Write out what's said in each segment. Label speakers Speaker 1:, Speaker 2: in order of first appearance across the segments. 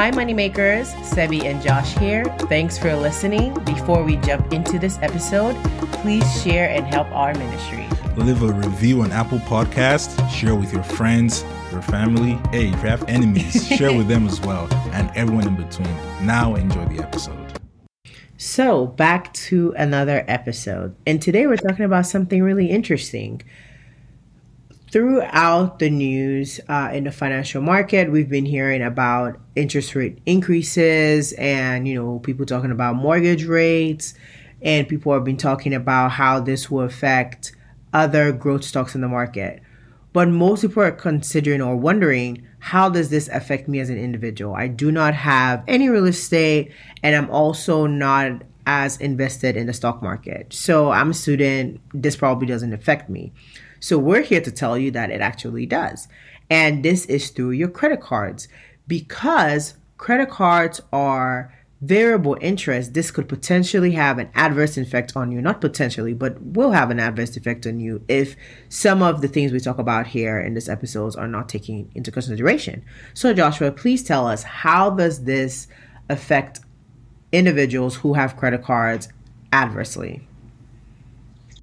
Speaker 1: Hi, Moneymakers. Sebi and Josh here. Thanks for listening. Before we jump into this episode, please share and help our ministry.
Speaker 2: Leave a review on Apple Podcast. Share with your friends, your family. Hey, if you have enemies, share with them as well, and everyone in between. Now, enjoy the episode.
Speaker 1: So, back to another episode. And today we're talking about something really interesting throughout the news uh, in the financial market, we've been hearing about interest rate increases and, you know, people talking about mortgage rates. And people have been talking about how this will affect other growth stocks in the market. But most people are considering or wondering how does this affect me as an individual? I do not have any real estate and I'm also not as invested in the stock market. So I'm a student. This probably doesn't affect me. So we're here to tell you that it actually does. And this is through your credit cards because credit cards are variable interest. This could potentially have an adverse effect on you, not potentially, but will have an adverse effect on you if some of the things we talk about here in this episode are not taken into consideration. So Joshua, please tell us how does this affect individuals who have credit cards adversely?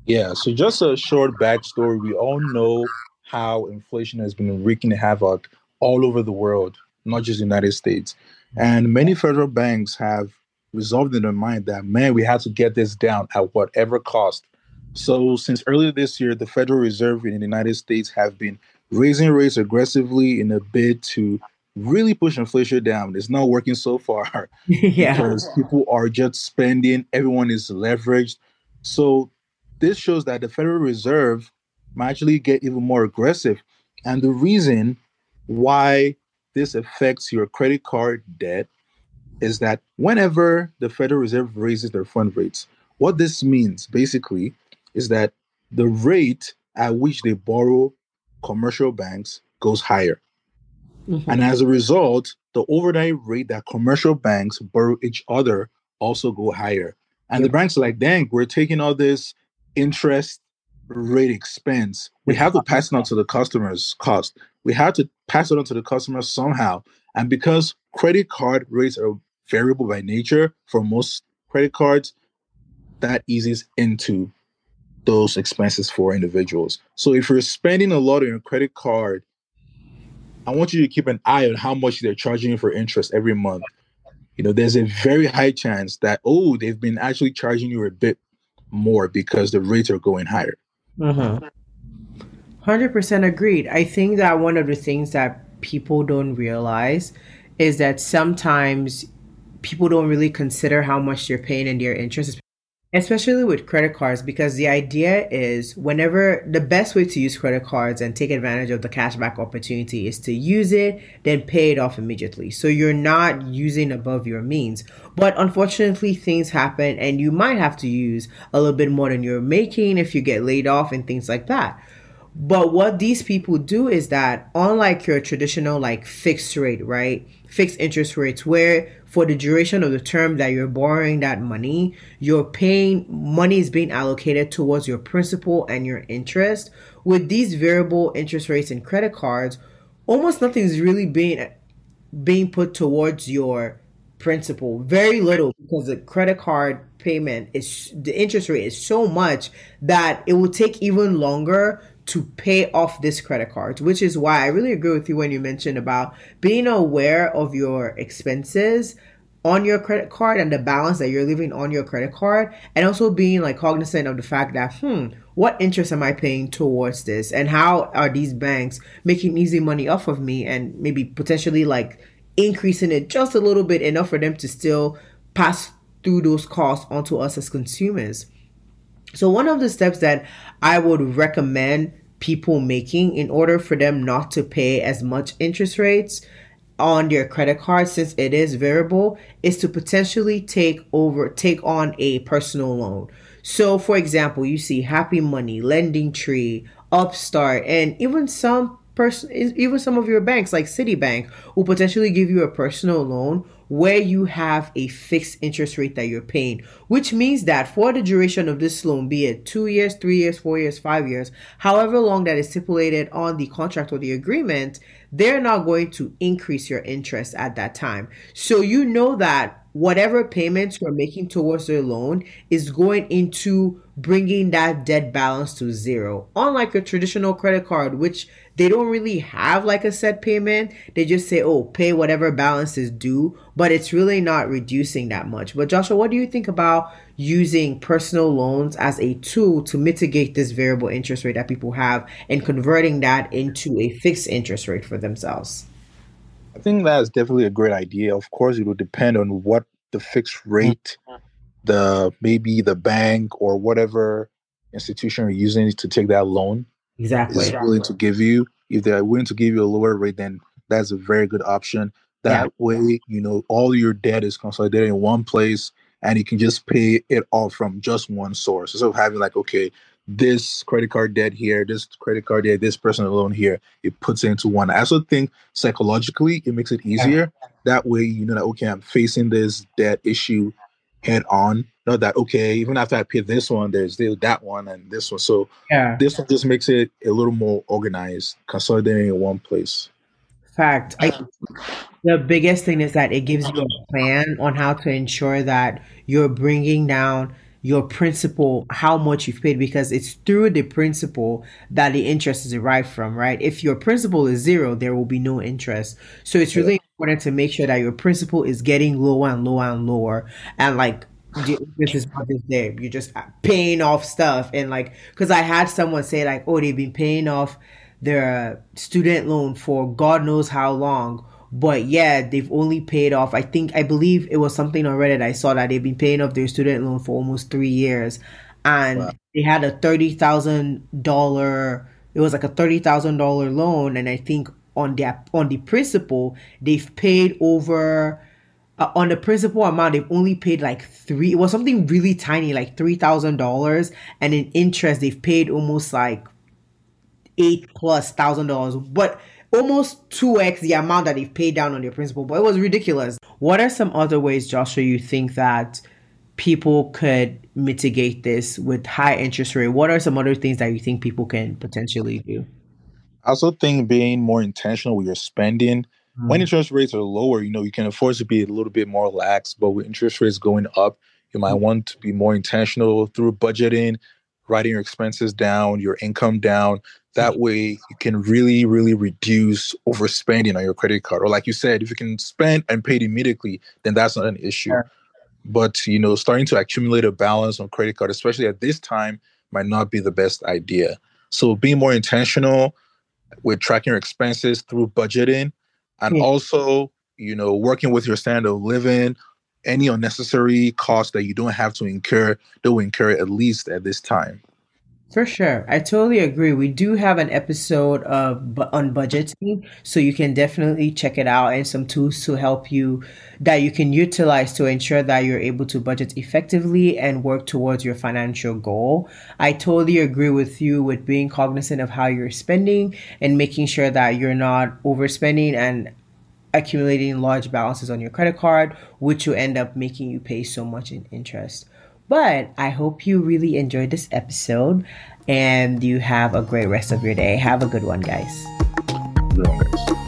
Speaker 2: Yeah, so just a short backstory. We all know how inflation has been wreaking havoc all over the world, not just the United States. And many federal banks have resolved in their mind that, man, we have to get this down at whatever cost. So, since earlier this year, the Federal Reserve in the United States have been raising rates aggressively in a bid to really push inflation down. It's not working so far yeah. because people are just spending, everyone is leveraged. So, this shows that the Federal Reserve might actually get even more aggressive. And the reason why this affects your credit card debt is that whenever the Federal Reserve raises their fund rates, what this means basically is that the rate at which they borrow commercial banks goes higher. Mm-hmm. And as a result, the overnight rate that commercial banks borrow each other also go higher. And yep. the banks are like, dang, we're taking all this interest rate expense, we have to pass it on to the customer's cost. We have to pass it on to the customer somehow. And because credit card rates are variable by nature for most credit cards, that eases into those expenses for individuals. So if you're spending a lot on your credit card, I want you to keep an eye on how much they're charging you for interest every month. You know, there's a very high chance that, oh, they've been actually charging you a bit more because the rates are going higher.
Speaker 1: Mm-hmm. 100% agreed. I think that one of the things that people don't realize is that sometimes people don't really consider how much they're paying in their interest, especially with credit cards because the idea is whenever the best way to use credit cards and take advantage of the cashback opportunity is to use it then pay it off immediately. So you're not using above your means. But unfortunately things happen and you might have to use a little bit more than you're making if you get laid off and things like that. But what these people do is that unlike your traditional like fixed rate right? Fixed interest rates where for the duration of the term that you're borrowing that money, you're paying money is being allocated towards your principal and your interest. With these variable interest rates and credit cards, almost nothing is really being being put towards your principal. Very little because the credit card payment is the interest rate is so much that it will take even longer to pay off this credit card, which is why I really agree with you when you mentioned about being aware of your expenses on your credit card and the balance that you're leaving on your credit card and also being like cognizant of the fact that hmm what interest am i paying towards this? And how are these banks making easy money off of me and maybe potentially like increasing it just a little bit enough for them to still pass through those costs onto us as consumers so, one of the steps that I would recommend people making in order for them not to pay as much interest rates on their credit card since it is variable is to potentially take over take on a personal loan. So for example, you see Happy Money, LendingTree, Upstart, and even some person, even some of your banks like Citibank will potentially give you a personal loan where you have a fixed interest rate that you're paying, which means that for the duration of this loan, be it two years, three years, four years, five years, however long that is stipulated on the contract or the agreement, they're not going to increase your interest at that time. So you know that whatever payments you're making towards their loan is going into bringing that debt balance to zero. Unlike a traditional credit card, which they don't really have like a set payment. They just say, oh, pay whatever balance is due, but it's really not reducing that much. But Joshua, what do you think about using personal loans as a tool to mitigate this variable interest rate that people have and converting that into a fixed interest rate for themselves?
Speaker 2: I think that's definitely a great idea. Of course, it will depend on what the fixed mm-hmm. rate, the maybe the bank or whatever institution you're using to take that loan
Speaker 1: exactly
Speaker 2: is willing to give you. If they're willing to give you a lower rate, then that's a very good option. That yeah. way, you know, all your debt is consolidated in one place and you can just pay it all from just one source. Instead of having like, okay, this credit card debt here, this credit card debt, this personal loan here, it puts it into one. I also think psychologically it makes it easier. That way, you know that okay, I'm facing this debt issue head on. Know that okay, even after I pay this one, there's still that one and this one. So yeah. this one just makes it a little more organized, consolidating in one place.
Speaker 1: Fact. I, the biggest thing is that it gives you a plan on how to ensure that you're bringing down your principal, how much you've paid, because it's through the principal that the interest is derived from, right? If your principal is zero, there will be no interest. So it's really important to make sure that your principal is getting lower and lower and lower. And like, this is not just there. You're just paying off stuff. And like, because I had someone say, like, oh, they've been paying off their student loan for God knows how long. But yeah, they've only paid off. I think I believe it was something on Reddit. I saw that they've been paying off their student loan for almost three years, and wow. they had a thirty thousand dollar. It was like a thirty thousand dollar loan, and I think on their on the principal they've paid over. Uh, on the principal amount, they've only paid like three. It was something really tiny, like three thousand dollars, and in interest, they've paid almost like eight plus thousand dollars. But almost 2x the amount that they've paid down on their principal, but it was ridiculous. What are some other ways, Joshua, you think that people could mitigate this with high interest rate? What are some other things that you think people can potentially do?
Speaker 2: I also think being more intentional with your spending. Mm. When interest rates are lower, you know, you can afford to be a little bit more lax, but with interest rates going up, you might mm. want to be more intentional through budgeting, writing your expenses down, your income down. That mm-hmm. way, you can really, really reduce overspending on your credit card. Or, like you said, if you can spend and pay it immediately, then that's not an issue. Yeah. But you know, starting to accumulate a balance on credit card, especially at this time, might not be the best idea. So, be more intentional with tracking your expenses through budgeting, and yeah. also, you know, working with your standard of living, any unnecessary cost that you don't have to incur, don't incur at least at this time.
Speaker 1: For sure. I totally agree. We do have an episode of on budgeting, so you can definitely check it out and some tools to help you that you can utilize to ensure that you're able to budget effectively and work towards your financial goal. I totally agree with you with being cognizant of how you're spending and making sure that you're not overspending and accumulating large balances on your credit card, which will end up making you pay so much in interest. But I hope you really enjoyed this episode and you have a great rest of your day. Have a good one, guys.
Speaker 2: Yeah.